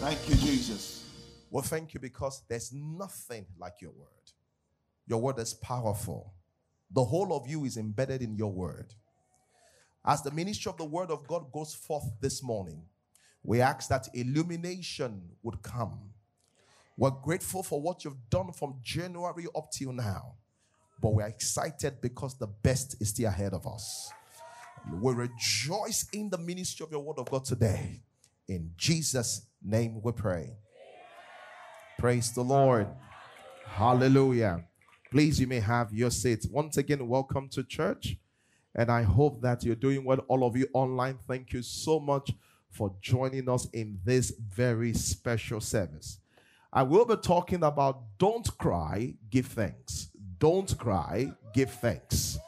Thank you, Jesus. Well, thank you because there's nothing like your word. Your word is powerful. The whole of you is embedded in your word. As the ministry of the word of God goes forth this morning, we ask that illumination would come. We're grateful for what you've done from January up till now, but we're excited because the best is still ahead of us. We rejoice in the ministry of your word of God today. In Jesus' name we pray. Praise the Lord. Hallelujah. Please, you may have your seats. Once again, welcome to church. And I hope that you're doing well. All of you online, thank you so much for joining us in this very special service. I will be talking about don't cry, give thanks. Don't cry, give thanks.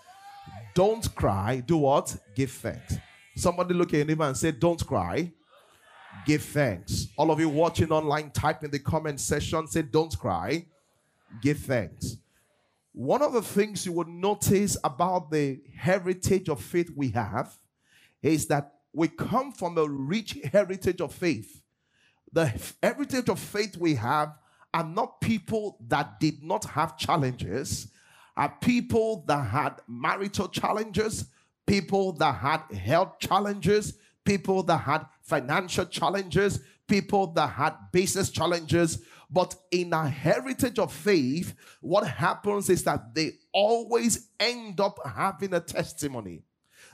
Don't cry, do what? Give thanks. Somebody look at your neighbor and say, Don't cry, give thanks. All of you watching online, type in the comment section, say, Don't cry, give thanks. One of the things you would notice about the heritage of faith we have is that we come from a rich heritage of faith. The heritage of faith we have are not people that did not have challenges, are people that had marital challenges, people that had health challenges, people that had financial challenges, people that had business challenges. But in a heritage of faith, what happens is that they always end up having a testimony.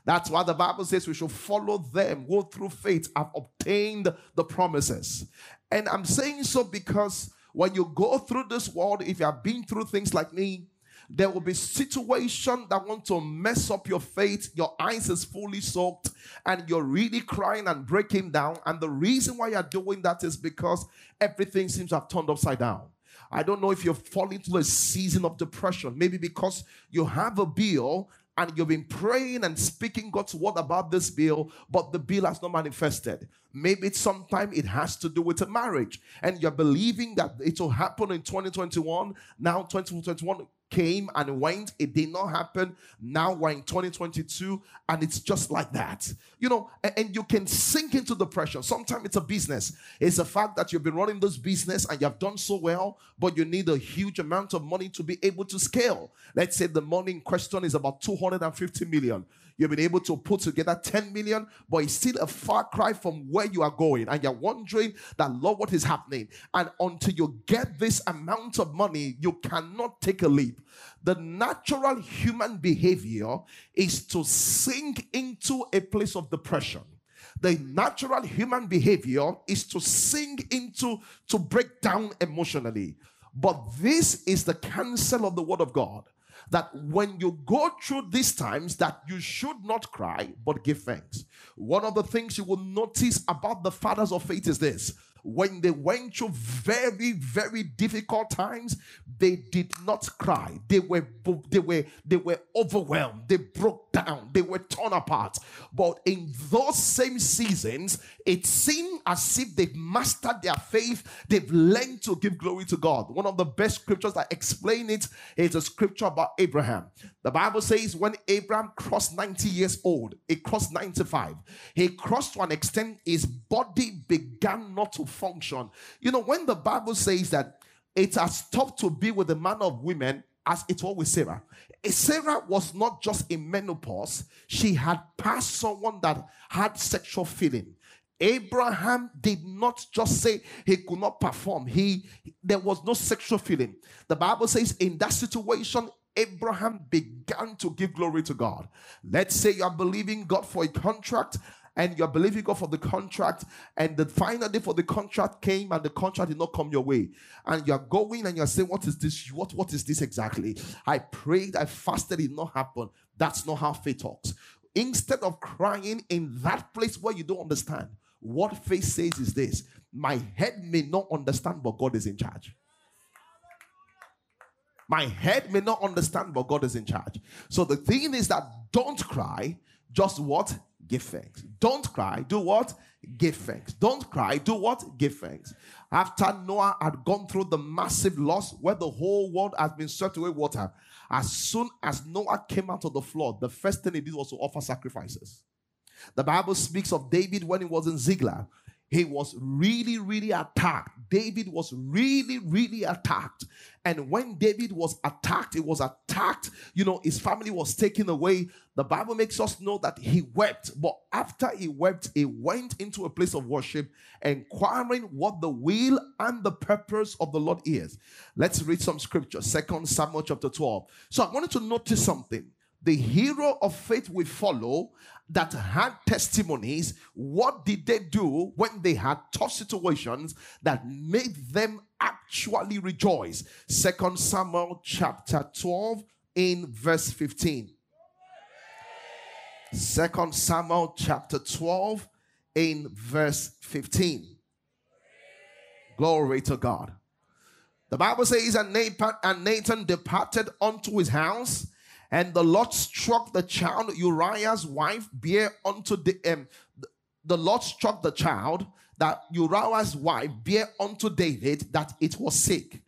That's why the Bible says we should follow them who through faith have obtained the promises. And I'm saying so because when you go through this world, if you have been through things like me, there will be situations that want to mess up your faith. Your eyes is fully soaked and you're really crying and breaking down. And the reason why you're doing that is because everything seems to have turned upside down. I don't know if you're falling into a season of depression, maybe because you have a bill and you've been praying and speaking God's word about this bill, but the bill has not manifested. Maybe it's sometime it has to do with a marriage, and you're believing that it will happen in 2021. Now, 2021 came and went. It did not happen. Now we're in 2022 and it's just like that. You know, and, and you can sink into depression. Sometimes it's a business. It's the fact that you've been running this business and you have done so well, but you need a huge amount of money to be able to scale. Let's say the money in question is about 250 million. You've been able to put together 10 million, but it's still a far cry from where you are going. And you're wondering that, Lord, what is happening? And until you get this amount of money, you cannot take a leap. The natural human behavior is to sink into a place of depression the natural human behavior is to sink into to break down emotionally but this is the counsel of the word of god that when you go through these times that you should not cry but give thanks. One of the things you will notice about the fathers of faith is this when they went through very, very difficult times, they did not cry. They were they were they were overwhelmed. They broke down. They were torn apart. But in those same seasons, it seemed as if they've mastered their faith. They've learned to give glory to God. One of the best scriptures that explain it is a scripture about Abraham. The Bible says when Abraham crossed 90 years old, he crossed 95. He crossed to an extent his body began not to function. You know, when the Bible says that it has stopped to be with the man of women as it was with Sarah. Sarah was not just in menopause, she had passed someone that had sexual feeling. Abraham did not just say he could not perform. He there was no sexual feeling. The Bible says in that situation Abraham began to give glory to God. Let's say you are believing God for a contract and you're believing God for the contract, and the final day for the contract came, and the contract did not come your way, and you're going and you're saying, "What is this? What what is this exactly?" I prayed, I fasted, it did not happen. That's not how faith talks. Instead of crying in that place where you don't understand, what faith says is this: My head may not understand, but God is in charge. My head may not understand, but God is in charge. So the thing is that don't cry, just what? Give thanks. Don't cry, do what? Give thanks. Don't cry, do what? Give thanks. After Noah had gone through the massive loss where the whole world has been swept away water, as soon as Noah came out of the flood, the first thing he did was to offer sacrifices. The Bible speaks of David when he was in Ziklag. He was really, really attacked. David was really, really attacked. And when David was attacked, it was attacked. You know, his family was taken away. The Bible makes us know that he wept. But after he wept, he went into a place of worship, inquiring what the will and the purpose of the Lord is. Let's read some scripture. Second Samuel chapter 12. So I wanted to notice something the hero of faith we follow that had testimonies, what did they do when they had tough situations that made them actually rejoice? Second Samuel chapter 12 in verse 15. Second Samuel chapter 12 in verse 15. Glory to God. The Bible says, and Nathan, and Nathan departed unto his house and the Lord struck the child, Uriah's wife, bear unto the um, the Lord struck the child that Uriah's wife bear unto David that it was sick.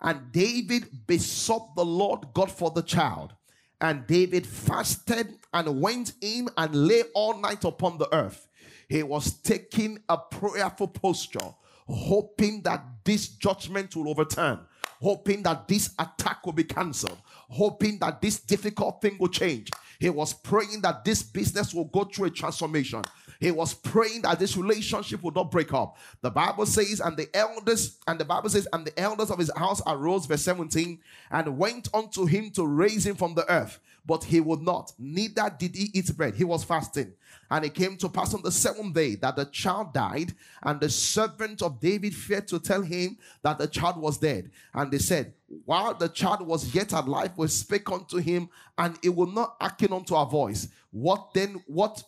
And David besought the Lord God for the child. And David fasted and went in and lay all night upon the earth. He was taking a prayerful posture, hoping that this judgment will overturn, hoping that this attack will be cancelled, hoping that this difficult thing will change. He was praying that this business will go through a transformation. He was praying that this relationship would not break up. The Bible says, and the elders, and the Bible says, and the elders of his house arose, verse 17, and went unto him to raise him from the earth. But he would not, neither did he eat bread. He was fasting. And it came to pass on the seventh day that the child died, and the servant of David feared to tell him that the child was dead. And they said, While the child was yet alive, we spake unto him, and it will not hearken unto our voice. What then, what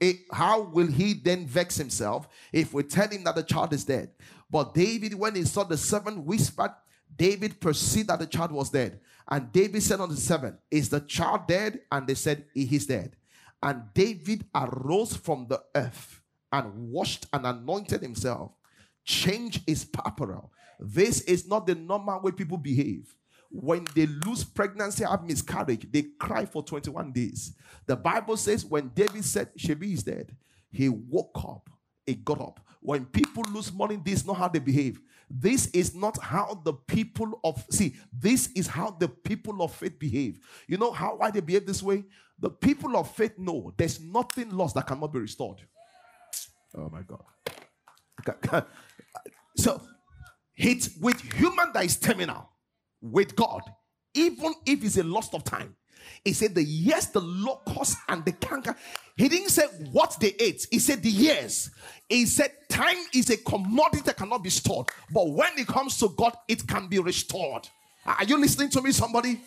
it, how will he then vex himself if we tell him that the child is dead? But David, when he saw the servant whispered, David perceived that the child was dead. And David said unto the servant, Is the child dead? And they said, He is dead. And David arose from the earth and washed and anointed himself, changed his apparel. This is not the normal way people behave when they lose pregnancy, have miscarriage, they cry for 21 days. The Bible says when David said Shebi is dead, he woke up, he got up. When people lose money, this is not how they behave. This is not how the people of see, this is how the people of faith behave. You know how why they behave this way? The people of faith know there's nothing lost that cannot be restored. Oh my God. So it's with human that is terminal with God, even if it's a loss of time. He said the years, the locust, and the canker. He didn't say what they ate. He said the years. He said time is a commodity that cannot be stored. But when it comes to God, it can be restored. Are you listening to me, somebody?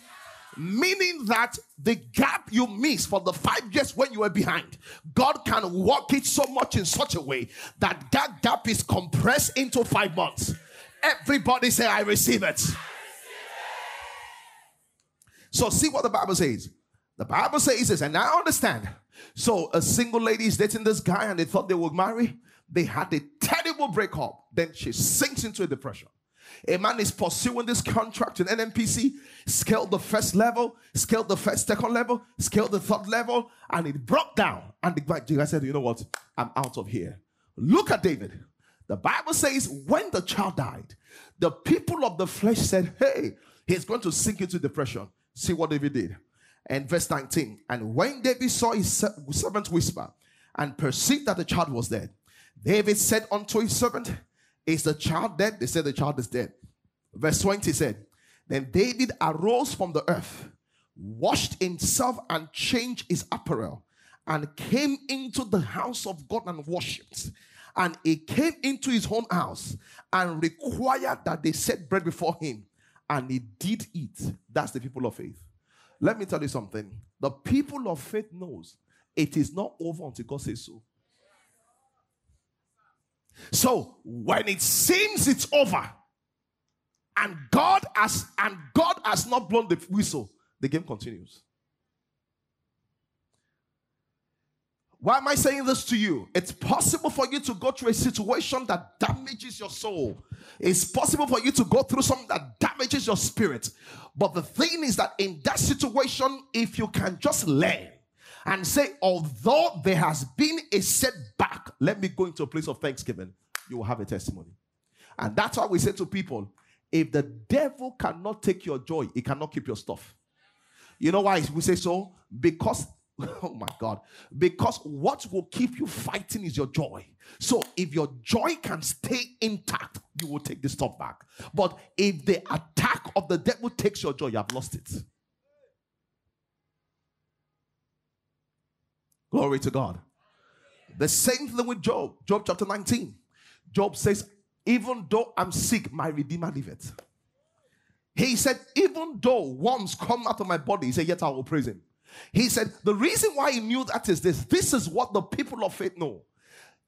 Meaning that the gap you miss for the five years when you were behind, God can work it so much in such a way that that gap is compressed into five months. Everybody say, I receive it. So see what the Bible says. The Bible says this, and I understand. So a single lady is dating this guy and they thought they would marry. They had a terrible breakup. Then she sinks into a depression. A man is pursuing this contract in NNPC, scaled the first level, scaled the first second level, scaled the third level, and it broke down. And the guy said, You know what? I'm out of here. Look at David. The Bible says, when the child died, the people of the flesh said, Hey, he's going to sink into depression. See what David did. And verse 19. And when David saw his servant whisper and perceived that the child was dead, David said unto his servant, Is the child dead? They said the child is dead. Verse 20 said, Then David arose from the earth, washed himself and changed his apparel, and came into the house of God and worshipped. And he came into his own house and required that they set bread before him and he did eat. That's the people of faith. Let me tell you something. The people of faith knows it is not over until God says so. So when it seems it's over, and God has and God has not blown the whistle, the game continues. Why am I saying this to you? It's possible for you to go through a situation that damages your soul. It's possible for you to go through something that damages your spirit. But the thing is that in that situation, if you can just learn and say, although there has been a setback, let me go into a place of thanksgiving, you will have a testimony. And that's why we say to people, if the devil cannot take your joy, he cannot keep your stuff. You know why we say so? Because, oh my God, because what will keep you fighting is your joy. So if your joy can stay intact, you will take the stuff back. But if the attack of the devil takes your joy, you have lost it. Glory to God. The same thing with Job. Job chapter 19. Job says, Even though I'm sick, my Redeemer liveth. He said, Even though worms come out of my body, he said, Yet I will praise him. He said, The reason why he knew that is this this is what the people of faith know.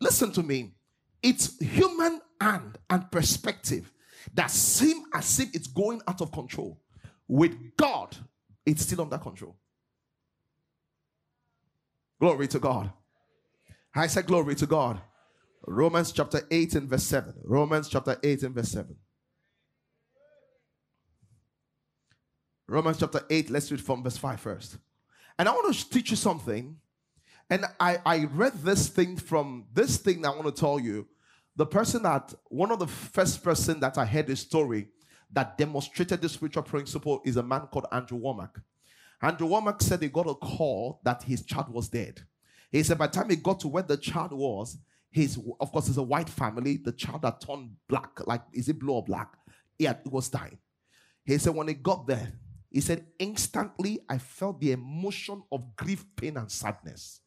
Listen to me. It's human hand and perspective that seem as if it's going out of control. With God, it's still under control. Glory to God. I said, Glory to God. Romans chapter 8 and verse 7. Romans chapter 8 and verse 7. Romans chapter 8, let's read from verse 5 first. And I want to teach you something. And I, I read this thing from this thing I want to tell you. The person that, one of the first person that I heard this story that demonstrated this spiritual principle is a man called Andrew Wommack. Andrew Wommack said he got a call that his child was dead. He said by the time he got to where the child was, his of course it's a white family, the child had turned black, like is it blue or black? Yeah, it was dying. He said when he got there, he said, instantly I felt the emotion of grief, pain, and sadness.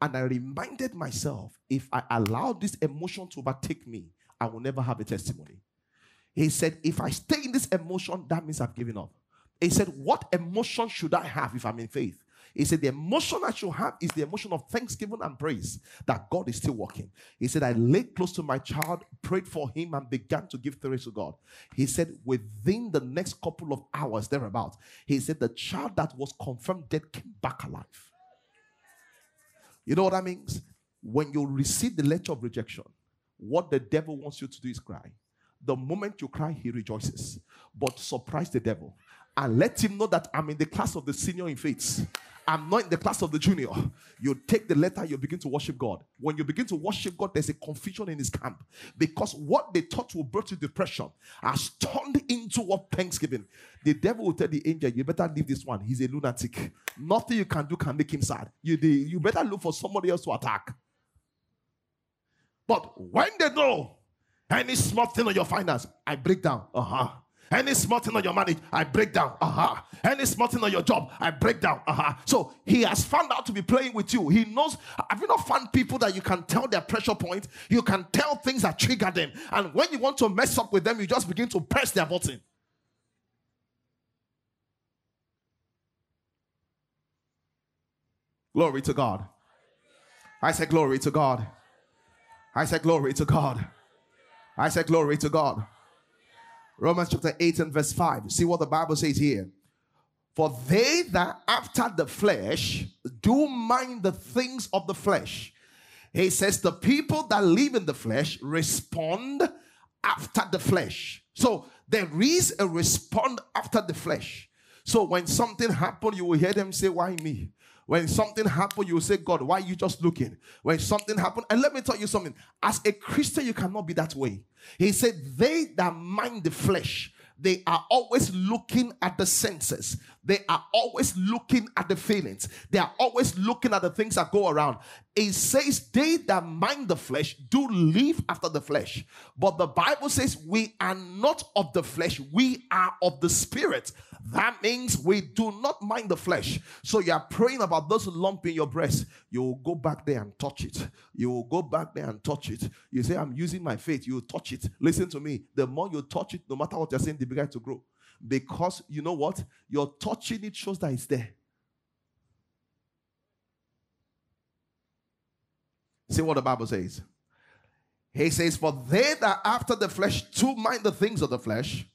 And I reminded myself, if I allow this emotion to overtake me, I will never have a testimony. He said, if I stay in this emotion, that means I've given up. He said, What emotion should I have if I'm in faith? He said, The emotion I should have is the emotion of thanksgiving and praise that God is still working. He said, I lay close to my child, prayed for him, and began to give thanks to God. He said, Within the next couple of hours, thereabout, he said, The child that was confirmed dead came back alive. You know what that means? When you receive the letter of rejection, what the devil wants you to do is cry. The moment you cry, he rejoices. But surprise the devil and let him know that I'm in the class of the senior in faith. I'm not in the class of the junior. You take the letter, you begin to worship God. When you begin to worship God, there's a confusion in his camp because what they thought will bring to depression has turned into what thanksgiving. The devil will tell the angel, You better leave this one. He's a lunatic. Nothing you can do can make him sad. You, you better look for somebody else to attack. But when they know any small thing on your finance, I break down. Uh huh. Any small thing on your marriage, I break down. Uh-huh. Any small thing on your job, I break down. Uh-huh. So he has found out to be playing with you. He knows. Have you not found people that you can tell their pressure point? You can tell things that trigger them. And when you want to mess up with them, you just begin to press their button. Glory to God. I said, Glory to God. I said, Glory to God. I said, Glory to God. Romans chapter 8 and verse 5. See what the Bible says here. For they that after the flesh do mind the things of the flesh. He says the people that live in the flesh respond after the flesh. So there is a respond after the flesh. So when something happened, you will hear them say, Why me? When something happened, you will say, God, why are you just looking? When something happened, and let me tell you something. As a Christian, you cannot be that way. He said, They that mind the flesh, they are always looking at the senses. They are always looking at the feelings. They are always looking at the things that go around. It says, They that mind the flesh do live after the flesh. But the Bible says, We are not of the flesh, we are of the spirit. That means we do not mind the flesh. So you are praying about those lump in your breast. You will go back there and touch it. You will go back there and touch it. You say, I'm using my faith. You touch it. Listen to me. The more you touch it, no matter what you're saying, they begin to grow. Because you know what? You're touching it shows that it's there. See what the Bible says. He says, For they that after the flesh to mind the things of the flesh,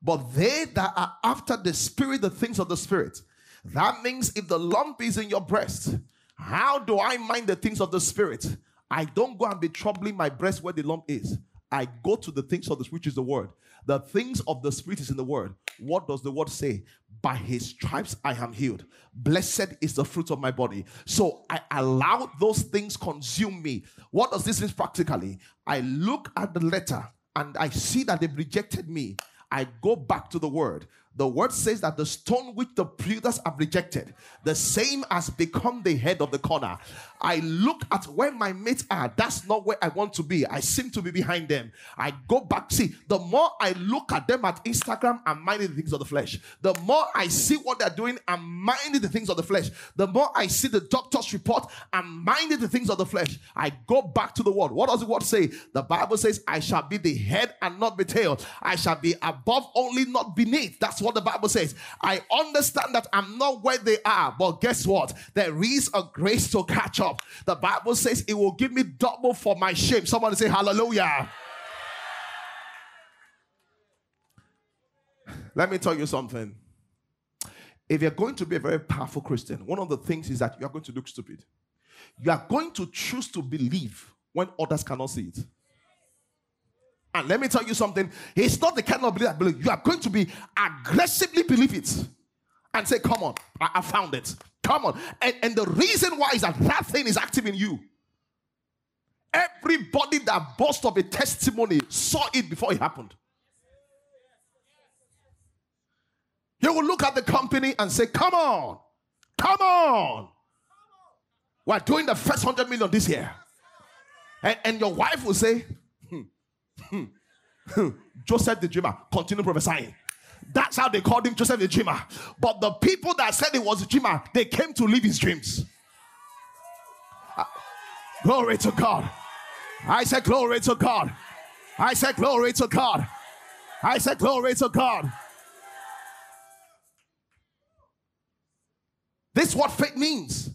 but they that are after the spirit, the things of the spirit. That means if the lump is in your breast, how do I mind the things of the spirit? I don't go and be troubling my breast where the lump is. I go to the things of the which is the word. The things of the spirit is in the word. What does the word say? By his stripes I am healed. Blessed is the fruit of my body. So I allow those things consume me. What does this mean practically? I look at the letter and I see that they've rejected me. I go back to the word. The word says that the stone which the builders have rejected, the same has become the head of the corner. I look at where my mates are. That's not where I want to be. I seem to be behind them. I go back. See, the more I look at them at Instagram, I'm minding the things of the flesh. The more I see what they're doing, I'm minding the things of the flesh. The more I see the doctor's report, I'm minding the things of the flesh. I go back to the word. What does the word say? The Bible says, I shall be the head and not the tail. I shall be above only, not beneath. That's what the Bible says. I understand that I'm not where they are, but guess what? There is a grace to catch up. The Bible says it will give me double for my shame. Somebody say hallelujah. Let me tell you something. If you're going to be a very powerful Christian, one of the things is that you are going to look stupid. You are going to choose to believe when others cannot see it. And let me tell you something, it's not the kind of belief that believe. You are going to be aggressively believe it and say, Come on, I, I found it. Come on. And, and the reason why is that that thing is active in you. Everybody that boasts of a testimony saw it before it happened. You will look at the company and say, Come on, come on. We're doing the first 100 million this year. And, and your wife will say, Joseph the dreamer, continue prophesying. That's how they called him Joseph the dreamer. But the people that said he was a dreamer, they came to live his dreams. Uh, glory to God. I said, Glory to God. I said, Glory to God. I said, Glory to God. This is what faith means.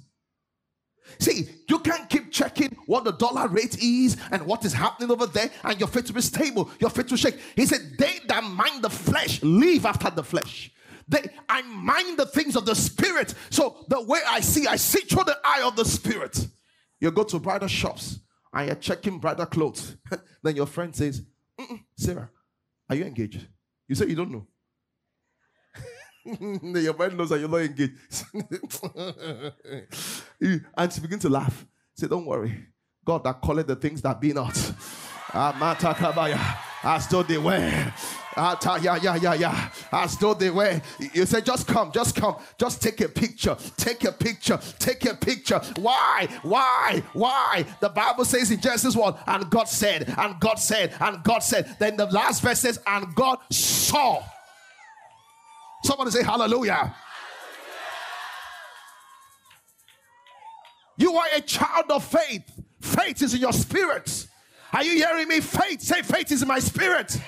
See, you can't keep checking what the dollar rate is and what is happening over there, and your faith to be stable, your faith to shake. He said, They that mind the flesh live after the flesh. They, I mind the things of the spirit. So the way I see, I see through the eye of the spirit. You go to bridal shops and you're checking bridal clothes. then your friend says, Sarah, are you engaged? You say you don't know. Your mind knows that you're not engaged. and she begins to laugh. Say, Don't worry. God that called the things that be not. As though ah, they were. Yeah, yeah, yeah, yeah. As though they were. You say, just come, just come, just take a picture, take a picture, take a picture. Why? Why? Why? The Bible says in Genesis 1, and God said, and God said, and God said. Then the last verse says, and God saw. Somebody say hallelujah. You are a child of faith. Faith is in your spirit. Are you hearing me? Faith, say faith is in my spirit.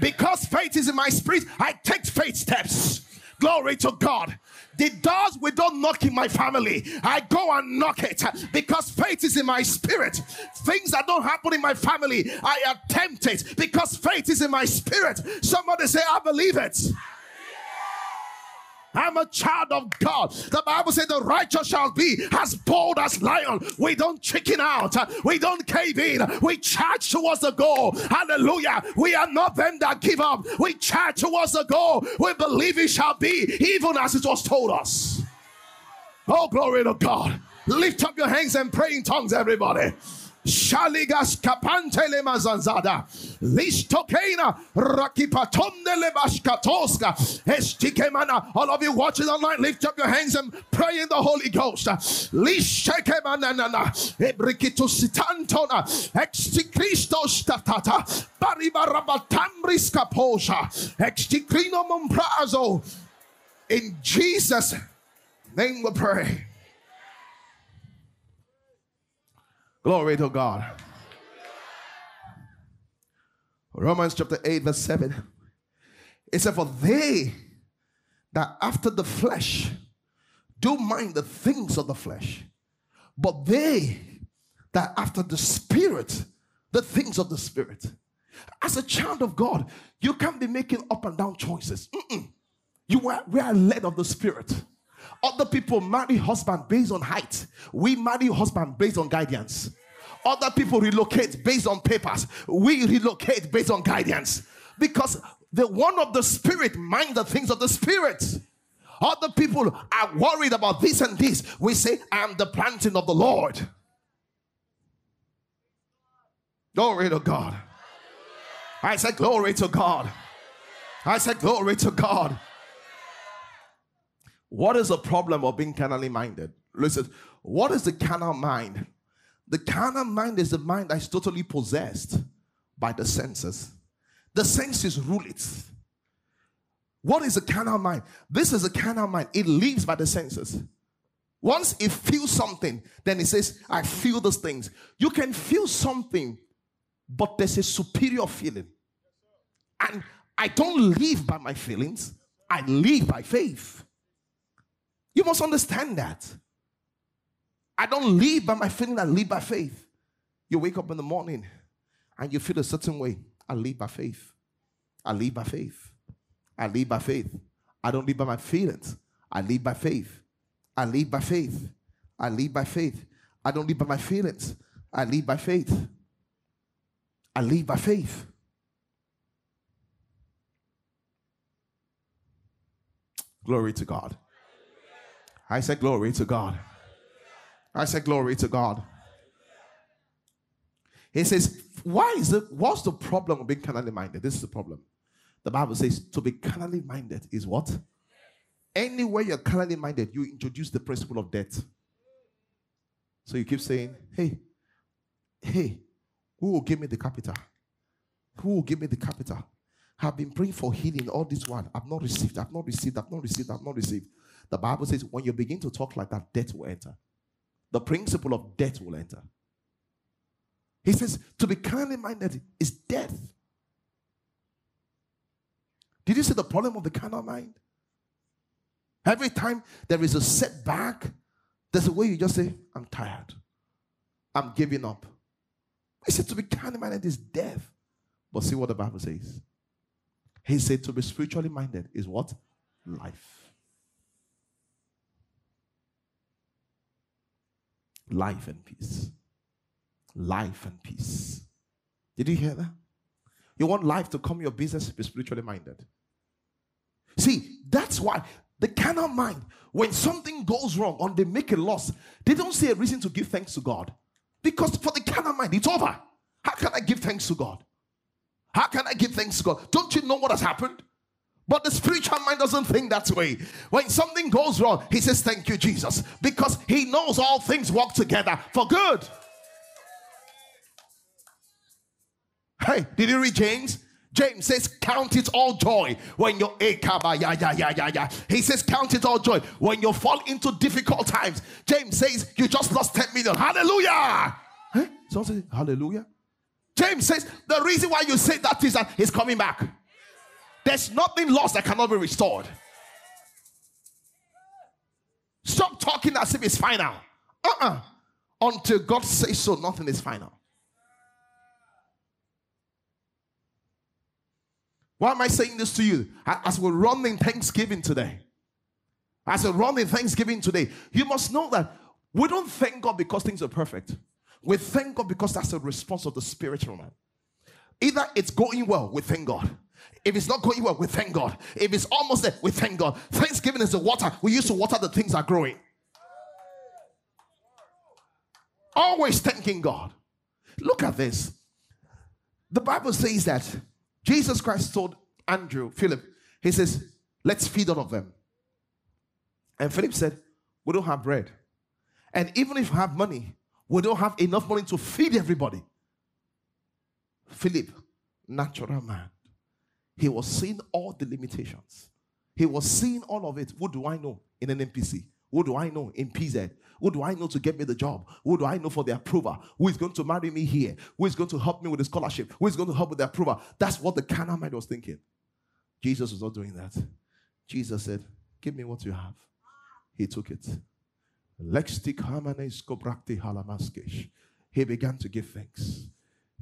Because faith is in my spirit, I take faith steps. Glory to God. The doors we don't knock in my family, I go and knock it because faith is in my spirit. Things that don't happen in my family, I attempt it because faith is in my spirit. Somebody say, I believe it. I'm a child of God. The Bible said the righteous shall be as bold as lion. We don't chicken out. We don't cave in. We charge towards the goal. Hallelujah. We are not them that give up. We charge towards the goal. We believe it shall be even as it was told us. Oh, glory to God. Lift up your hands and pray in tongues, everybody. Shaligas kapantele mazanzada. Listokena rakipatonde lebashkatoska. Estikemana. All of you watching online, lift up your hands and pray in the Holy Ghost. Lishekemanana. Ebrikitositantona. Exti Christos tatata. Baribarabatambris kaposha. Extikrino momprazo. In Jesus' name we pray. Glory to God. Romans chapter 8, verse 7. It said, For they that after the flesh do mind the things of the flesh, but they that after the spirit, the things of the spirit. As a child of God, you can't be making up and down choices. Mm-mm. You are, we are led of the spirit. Other people marry husband based on height. We marry husband based on guidance. Other people relocate based on papers. We relocate based on guidance. Because the one of the spirit mind the things of the spirit. Other people are worried about this and this. We say, I am the planting of the Lord. Glory to God. I said, Glory to God. I said, Glory to God. What is the problem of being carnally minded? Listen, what is the carnal mind? The carnal mind is the mind that is totally possessed by the senses. The senses rule it. What is a carnal mind? This is a carnal mind. It lives by the senses. Once it feels something, then it says, I feel those things. You can feel something, but there's a superior feeling. And I don't live by my feelings, I live by faith. You must understand that. I don't live by my feeling, I live by faith. You wake up in the morning and you feel a certain way. I live by faith. I live by faith. I live by faith. I don't live by my feelings. I live by faith. I live by faith. I live by faith. I don't live by my feelings. I live by faith. I live by faith. Glory to God. I said, Glory to God. I said, Glory to God. He says, Why is it? What's the problem of being carnally minded? This is the problem. The Bible says to be carnally minded is what? Anywhere you're carnally minded, you introduce the principle of death. So you keep saying, Hey, hey, who will give me the capital? Who will give me the capital? I've been praying for healing all this while. I've not received, I've not received, I've not received, I've not received. The Bible says when you begin to talk like that, death will enter. The principle of death will enter. He says to be carnally minded is death. Did you see the problem of the carnal mind? Every time there is a setback, there's a way you just say, I'm tired. I'm giving up. He said to be carnally minded is death. But see what the Bible says. He said to be spiritually minded is what? Life. Life and peace. Life and peace. Did you hear that? You want life to come your business, be spiritually minded. See, that's why the carnal mind, when something goes wrong or they make a loss, they don't see a reason to give thanks to God. Because for the carnal mind, it's over. How can I give thanks to God? How can I give thanks to God? Don't you know what has happened? But the spiritual mind doesn't think that way. When something goes wrong, he says, Thank you, Jesus, because he knows all things work together for good. Hey, did you read James? James says, Count it all joy when you're eh, a yeah, yeah, yeah, yeah, yeah. He says, Count it all joy when you fall into difficult times. James says, You just lost 10 million. Hallelujah. Someone say, Hallelujah. James says, The reason why you say that is that he's coming back. There's nothing lost that cannot be restored. Stop talking as if it's final. Uh uh-uh. uh Until God says so, nothing is final. Why am I saying this to you? As we're running Thanksgiving today, as we're running Thanksgiving today, you must know that we don't thank God because things are perfect. We thank God because that's a response of the spiritual man. Either it's going well, we thank God. If it's not going well, we thank God. If it's almost there, we thank God. Thanksgiving is the water we use to water the things are growing. Always thanking God. Look at this. The Bible says that Jesus Christ told Andrew, Philip, he says, let's feed all of them. And Philip said, we don't have bread. And even if we have money, we don't have enough money to feed everybody. Philip, natural man, he was seeing all the limitations. He was seeing all of it. What do I know in NNPC? What do I know in PZ? What do I know to get me the job? What do I know for the approval? Who is going to marry me here? Who is going to help me with the scholarship? Who is going to help with the approval? That's what the carnal mind was thinking. Jesus was not doing that. Jesus said, Give me what you have. He took it. He began to give thanks.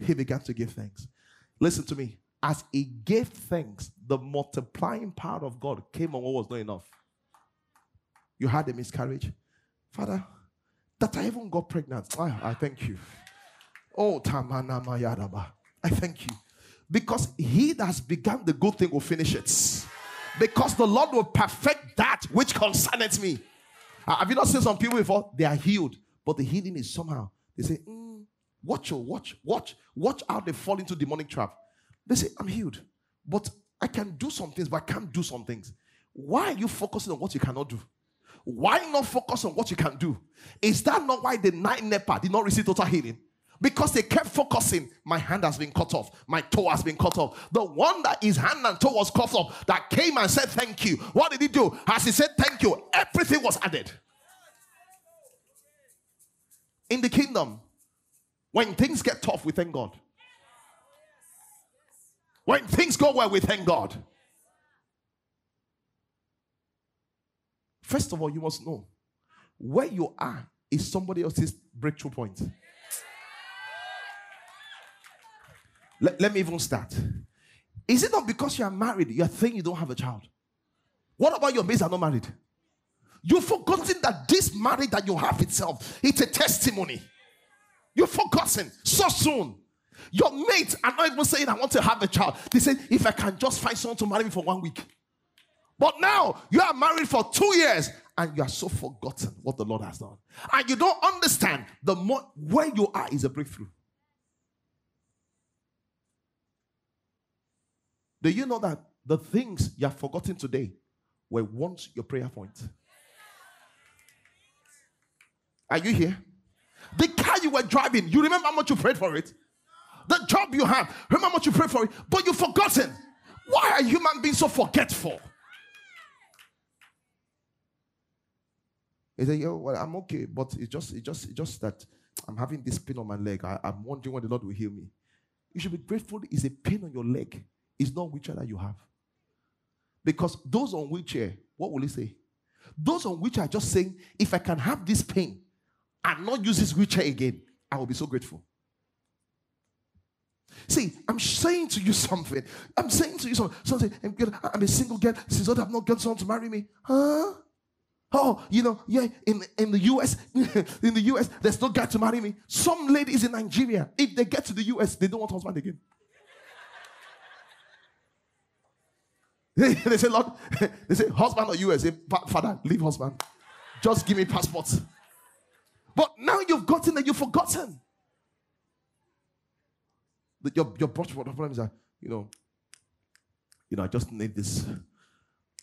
He began to give thanks. Listen to me. As he gave thanks, the multiplying power of God came on what was not enough. You had a miscarriage. Father, that I even got pregnant. I thank you. Oh, Tamana Mayadaba. I thank you. Because he that has begun the good thing will finish it. Because the Lord will perfect that which concerneth me. Uh, have you not seen some people before? They are healed, but the healing is somehow. They say, mm, watch, oh, watch, watch, watch how they fall into demonic trap. They say, I'm healed, but I can do some things, but I can't do some things. Why are you focusing on what you cannot do? Why not focus on what you can do? Is that not why the nine leper did not receive total healing? Because they kept focusing, my hand has been cut off, my toe has been cut off. The one that his hand and toe was cut off, that came and said thank you. What did he do? As he said thank you, everything was added. In the kingdom, when things get tough, we thank God. When things go well, we thank God. First of all, you must know where you are is somebody else's breakthrough point. Let, let me even start. Is it not because you are married, you are saying you don't have a child? What about your mates are not married? You've forgotten that this marriage that you have itself, it's a testimony. You've forgotten so soon. Your mates are not even saying, I want to have a child. They say, if I can just find someone to marry me for one week. But now you are married for two years and you are so forgotten what the Lord has done. And you don't understand the where you are is a breakthrough. Do you know that the things you have forgotten today were once your prayer point? Are you here? The car you were driving, you remember how much you prayed for it? The job you have, remember what you prayed for but you've forgotten. Why are human beings so forgetful? He said, Yo, well, I'm okay, but it's just, it's just, it's just that I'm having this pain on my leg. I, am wondering when the Lord will heal me. You should be grateful it's a pain on your leg. It's not wheelchair that you have. Because those on wheelchair, what will he say? Those on wheelchair are just saying, if I can have this pain and not use this wheelchair again, I will be so grateful. See, I'm saying to you something. I'm saying to you something. something I'm a single girl. Since I have not got someone to marry me. Huh? Oh, you know, yeah, in, in the US, in the US, there's no guy to marry me. Some ladies in Nigeria, if they get to the US, they don't want husband again. they say, Lord, they say, husband or? I say, eh, Father, leave husband. Just give me passports. But now you've gotten and you've forgotten. The, your your problem is that, you know, you know, I just need this.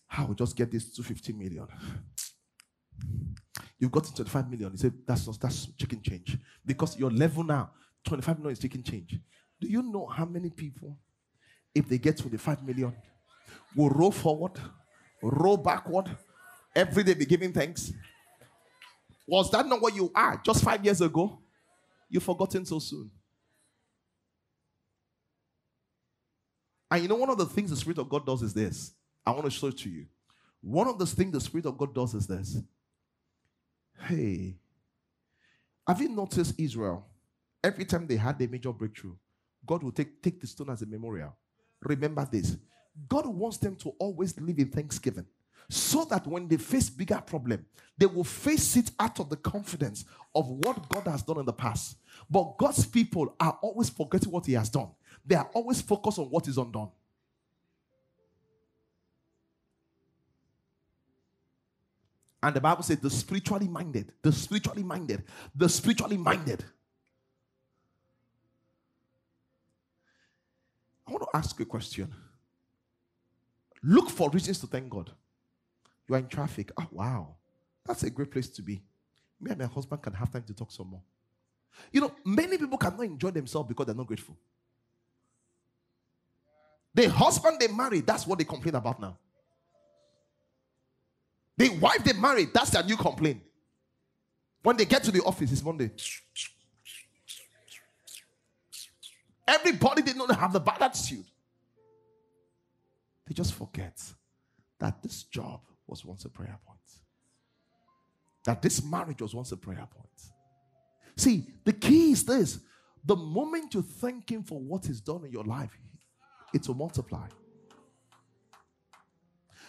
I will just get this 250 million. You've got 25 million. You say that's not that's chicken change. Because your level now, 25 million is chicken change. Do you know how many people, if they get 25 million, will roll forward, roll backward, every day be giving thanks? Was that not what you are just five years ago? You've forgotten so soon. And you know, one of the things the Spirit of God does is this. I want to show it to you. One of the things the Spirit of God does is this. Hey, have you noticed Israel? Every time they had a major breakthrough, God will take, take the stone as a memorial. Remember this God wants them to always live in thanksgiving so that when they face bigger problem they will face it out of the confidence of what god has done in the past. But god's people are always forgetting what he has done. They are always focused on what is undone. And the bible says the spiritually minded the spiritually minded the spiritually minded. I want to ask you a question. Look for reasons to thank God. You are in traffic. Oh, wow. That's a great place to be. Me and my husband can have time to talk some more. You know, many people cannot enjoy themselves because they're not grateful. The husband they married, that's what they complain about now. The wife they married, that's their new complaint. When they get to the office, it's Monday. Everybody did not have the bad attitude. They just forget that this job was once a prayer point. That this marriage was once a prayer point. See, the key is this the moment you thank Him for what He's done in your life, it will multiply.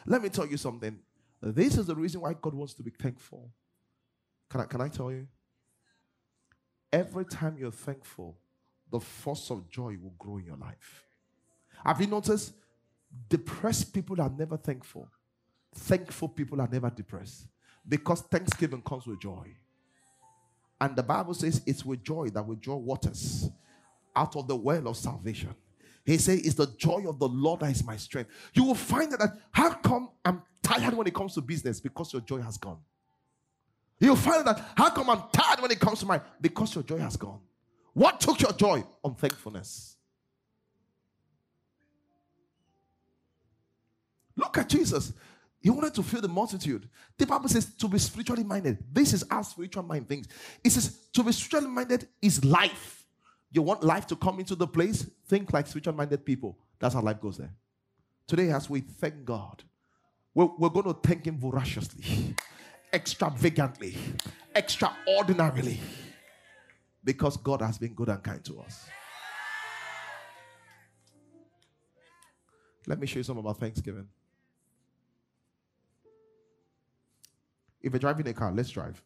Let me tell you something. This is the reason why God wants to be thankful. Can I, can I tell you? Every time you're thankful, the force of joy will grow in your life. Have you noticed? Depressed people are never thankful. Thankful people are never depressed because thanksgiving comes with joy. And the Bible says it's with joy that we draw waters out of the well of salvation. He says, It's the joy of the Lord that is my strength. You will find that, how come I'm tired when it comes to business? Because your joy has gone. You'll find that how come I'm tired when it comes to my because your joy has gone. What took your joy? Unthankfulness. Look at Jesus. He wanted to fill the multitude. The Bible says to be spiritually minded. This is how spiritual mind thinks. It says to be spiritually minded is life. You want life to come into the place? Think like spiritual minded people. That's how life goes there. Today, as we thank God, we're, we're going to thank Him voraciously, extravagantly, extraordinarily, because God has been good and kind to us. Let me show you some about Thanksgiving. If you're driving a car, let's drive.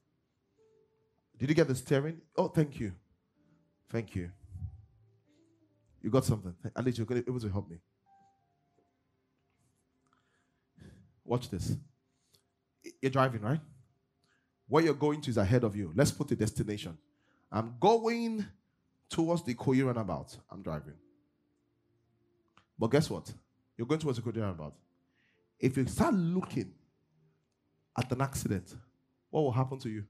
Did you get the steering? Oh, thank you. Thank you. You got something. At least you're able to help me. Watch this. You're driving, right? Where you're going to is ahead of you. Let's put the destination. I'm going towards the Koyi runabout. I'm driving. But guess what? You're going towards the Koyi runabout. If you start looking at an accident, what will happen to you?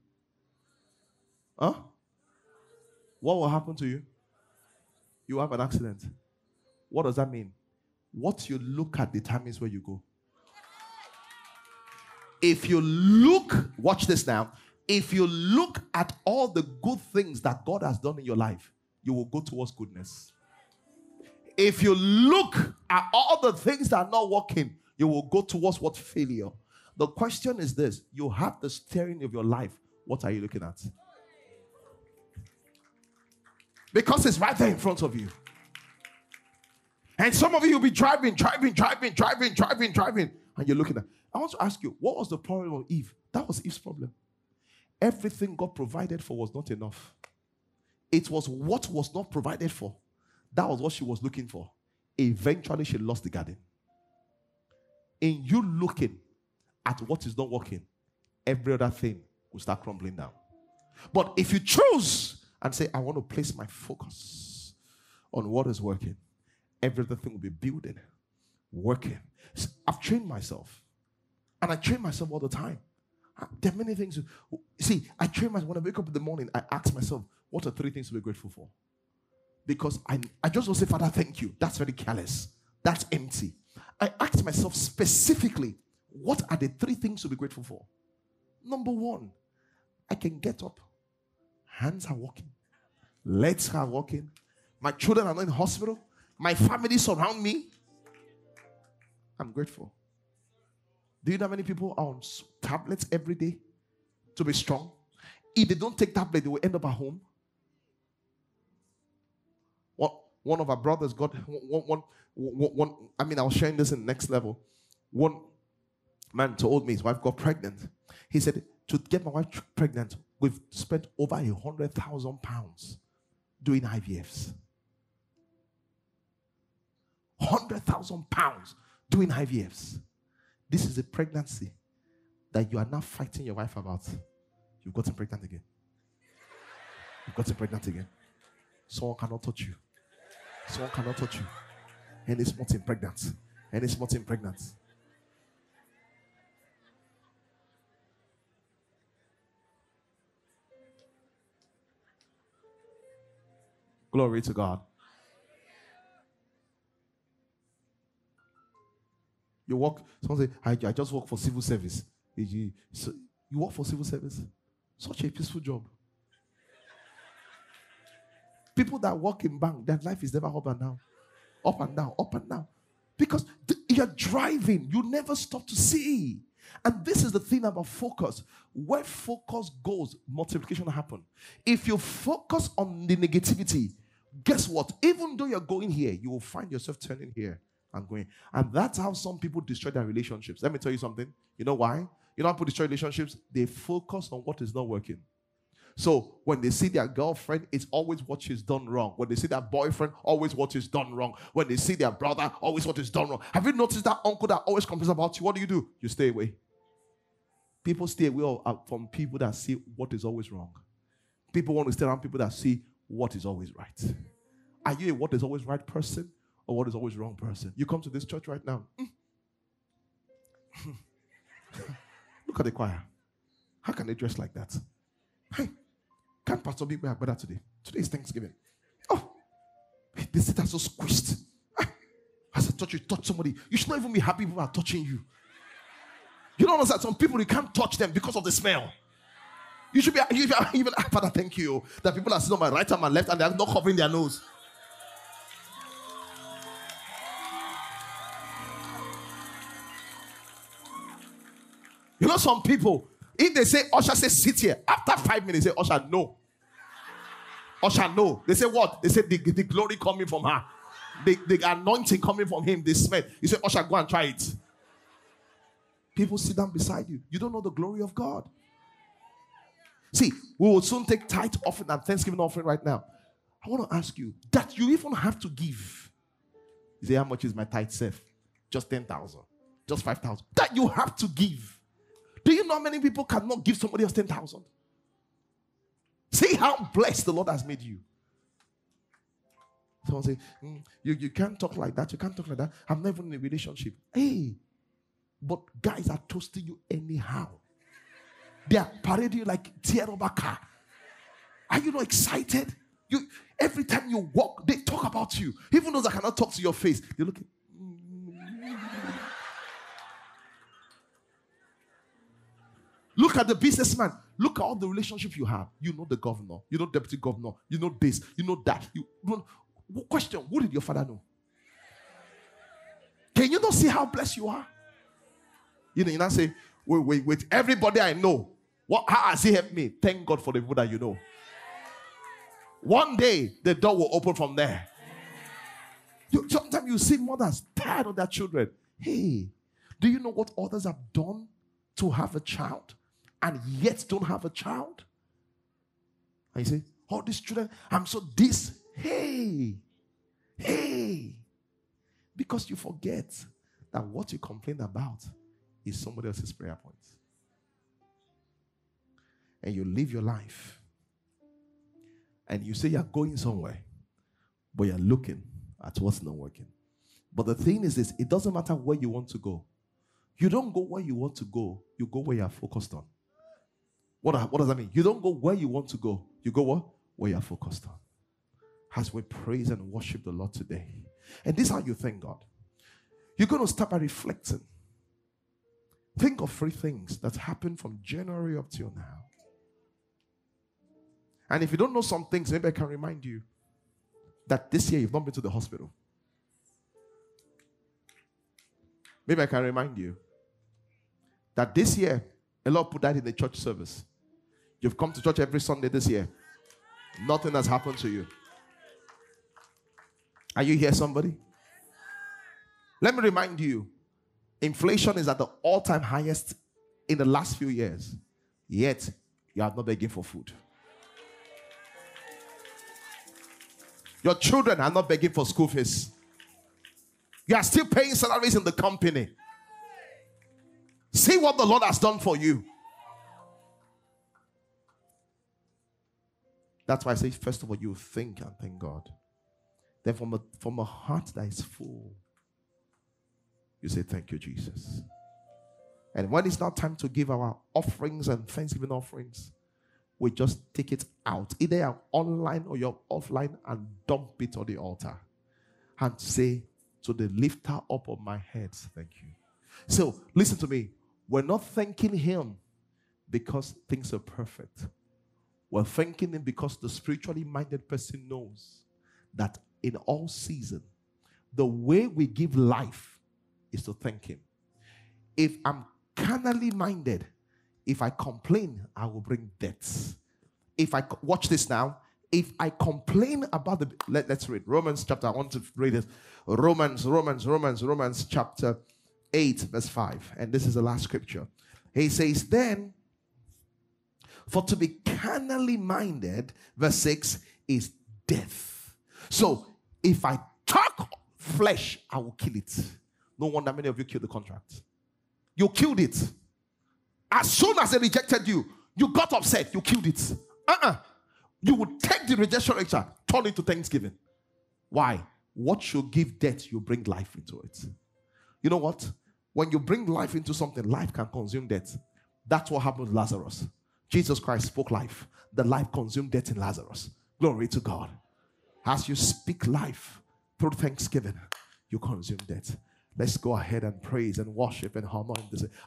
Huh? What will happen to you? You have an accident. What does that mean? What you look at determines where you go. If you look, watch this now. If you look at all the good things that God has done in your life, you will go towards goodness. If you look at all the things that are not working, you will go towards what failure. The question is this you have the steering of your life. What are you looking at? Because it's right there in front of you. And some of you will be driving, driving, driving, driving, driving, driving, and you're looking at. I want to ask you, what was the problem of Eve? That was Eve's problem. Everything God provided for was not enough. It was what was not provided for. That was what she was looking for. Eventually, she lost the garden. In you looking at what is not working, every other thing will start crumbling down. But if you choose and say, I want to place my focus on what is working, every other thing will be building, working. I've trained myself. And I train myself all the time. Ah, there are many things. See, I train myself. When I wake up in the morning, I ask myself, what are three things to be grateful for? Because I, I just don't say, Father, thank you. That's very careless. That's empty. I ask myself specifically, what are the three things to be grateful for? Number one, I can get up. Hands are working. Legs are working. My children are not in hospital. My family surround me. I'm grateful. Do you know how many people are on tablets every day to be strong? If they don't take tablet, they will end up at home. What one of our brothers got one, one, one, one I mean, I was sharing this in next level. One man told me his wife got pregnant. He said, To get my wife pregnant, we've spent over a hundred thousand pounds doing IVFs. Hundred thousand pounds doing IVFs. This is a pregnancy that you are now fighting your wife about. You've gotten pregnant again. You've gotten pregnant again. Someone cannot touch you. Someone cannot touch you. And it's not pregnant. And it's not pregnant. Glory to God. You work, someone say, I, I just work for civil service. You, so you work for civil service? Such a peaceful job. People that work in bank, their life is never up and down. Up and down, up and down. Because th- you're driving, you never stop to see. And this is the thing about focus. Where focus goes, multiplication happen. If you focus on the negativity, guess what? Even though you're going here, you will find yourself turning here and going. And that's how some people destroy their relationships. Let me tell you something. You know why? You know how people destroy relationships? They focus on what is not working. So when they see their girlfriend, it's always what she's done wrong. When they see their boyfriend, always what is done wrong. When they see their brother, always what is done wrong. Have you noticed that uncle that always complains about you? What do you do? You stay away. People stay away from people that see what is always wrong. People want to stay around people that see what is always right. Are you a what is always right person or what is always wrong person? You come to this church right now. Mm. Look at the choir. How can they dress like that? Hey, can't Pastor be wear better today? Today is Thanksgiving. Oh, they sit are so squished. Ah, as I touch you, touch somebody. You should not even be happy people are touching you. You don't understand. Some people you can't touch them because of the smell. You should be you should be, even ah, Father, thank you that people are sitting on my right and my left and they are not covering their nose. You know, some people, if they say Usher say sit here, after five minutes, say Usher no. Usher no. They say what? They say the, the glory coming from her. The, the anointing coming from him, they smell. You say, Usher, go and try it. People sit down beside you. You don't know the glory of God. See, we will soon take tithe offering and Thanksgiving offering right now. I want to ask you that you even have to give. You say, How much is my tithe safe? Just 10,000, just 5,000. That you have to give. Do you know how many people cannot give somebody else 10,000? See how blessed the Lord has made you. Someone say, mm, you, you can't talk like that. You can't talk like that. I'm never in a relationship. Hey, but guys are toasting you anyhow. They are parading you like tear over car. Are you not excited? You every time you walk, they talk about you. Even those that cannot talk to your face, they look. Look at the businessman. Look at all the relationship you have. You know the governor. You know deputy governor. You know this. You know that. You question: What did your father know? Can you not see how blessed you are? You know, you not say, wait, wait, wait. Everybody I know, what how has he helped me? Thank God for the people that you know. One day the door will open from there. You, sometimes you see mothers tired of their children. Hey, do you know what others have done to have a child and yet don't have a child? And you say, all these children, I'm so this. Hey, hey. Because you forget that what you complain about is somebody else's prayer point. And you live your life. And you say you're going somewhere, but you're looking at what's not working. But the thing is this it doesn't matter where you want to go. You don't go where you want to go, you go where you're focused on. What, what does that mean? You don't go where you want to go, you go what? Where you're focused on. As we praise and worship the Lord today. And this is how you thank God. You're going to start by reflecting. Think of three things that happened from January up till now. And if you don't know some things, maybe I can remind you that this year you've not been to the hospital. Maybe I can remind you that this year a lot of people died in the church service. You've come to church every Sunday this year. Nothing has happened to you. Are you here, somebody? Let me remind you Inflation is at the all time highest in the last few years. Yet, you are not begging for food. Your children are not begging for school fees. You are still paying salaries in the company. See what the Lord has done for you. That's why I say, first of all, you think and thank God. Then, from a, from a heart that is full, you say, Thank you, Jesus. And when it's not time to give our offerings and thanksgiving offerings, we just take it out, either online or you're offline, and dump it on the altar and say to the lifter up of my head, Thank you. So, listen to me. We're not thanking Him because things are perfect. We're thanking Him because the spiritually minded person knows that in all season, the way we give life is to thank Him. If I'm carnally minded, if I complain, I will bring debts. If I watch this now, if I complain about the let, us read Romans chapter. I want to read it. Romans, Romans, Romans, Romans chapter 8, verse 5. And this is the last scripture. He says, Then For to be carnally minded, verse 6, is death. So if I talk flesh, I will kill it. No wonder many of you killed the contract. You killed it. As soon as they rejected you, you got upset, you killed it. Uh-uh. You would take the rejection lecture, turn it to thanksgiving. Why? What you give death, you bring life into it. You know what? When you bring life into something, life can consume death. That's what happened with Lazarus. Jesus Christ spoke life. The life consumed death in Lazarus. Glory to God. As you speak life through thanksgiving, you consume death. Let's go ahead and praise and worship and honor.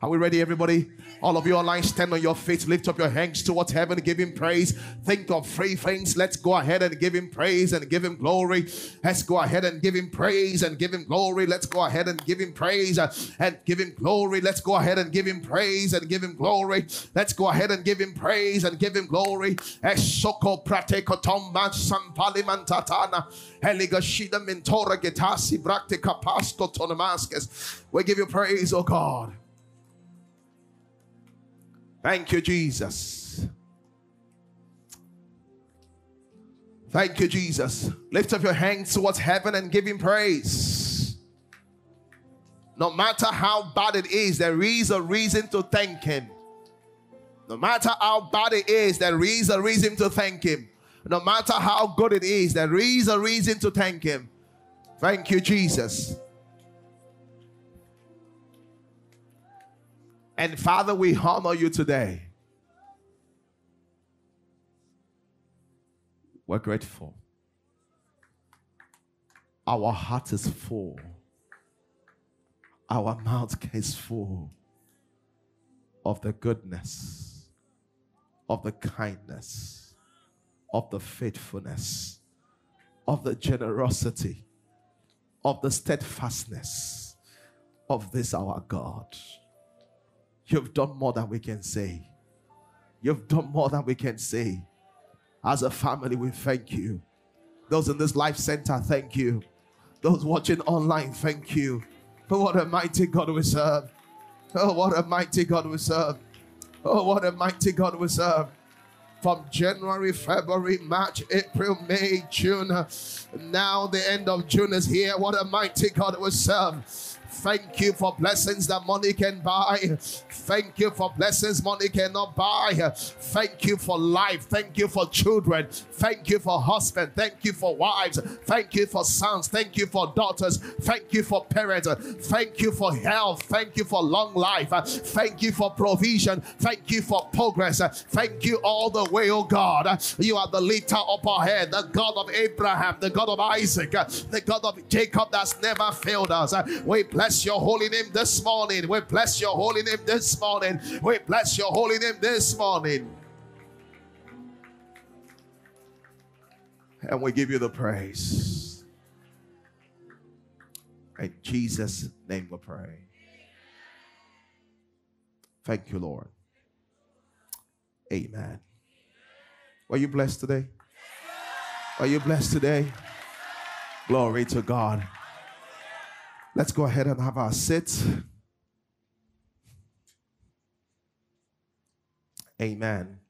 Are we ready, everybody? All of you online, stand on your feet, lift up your hands towards heaven, give him praise. Think of three things. Let's go ahead and give him praise and give him glory. Let's go ahead and give him praise and give him glory. Let's go ahead and give him praise and give him glory. Let's go ahead and give him praise and give him glory. Let's go ahead and give him praise and give him glory. Esoko pratekotom sampalimantatana. Heligashida mentora getasi brakte capasto tonamascus. We give you praise, oh God. Thank you, Jesus. Thank you, Jesus. Lift up your hands towards heaven and give him praise. No matter how bad it is, there is a reason to thank him. No matter how bad it is, there is a reason to thank him. No matter how good it is, there is a reason to thank Him. Thank you, Jesus. And Father, we honor you today. We're grateful. Our heart is full. Our mouth is full of the goodness, of the kindness of the faithfulness, of the generosity, of the steadfastness of this our God. You've done more than we can say. You've done more than we can say. As a family, we thank you. Those in this life center, thank you. Those watching online, thank you. For what a mighty God we serve. Oh, what a mighty God we serve. Oh, what a mighty God we serve from January, February, March, April, May, June. Now the end of June is here. What a mighty God we serve. Thank you for blessings that money can buy. Thank you for blessings money cannot buy. Thank you for life. Thank you for children. Thank you for husband. Thank you for wives. Thank you for sons. Thank you for daughters. Thank you for parents. Thank you for health. Thank you for long life. Thank you for provision. Thank you for progress. Thank you all the way, oh God. You are the lifter up our head, the God of Abraham, the God of Isaac, the God of Jacob that's never failed us. We bless bless your holy name this morning. We bless your holy name this morning. We bless your holy name this morning. And we give you the praise. In Jesus' name we pray. Thank you, Lord. Amen. Were you blessed today? Are you blessed today? Glory to God. Let's go ahead and have our sit. Amen.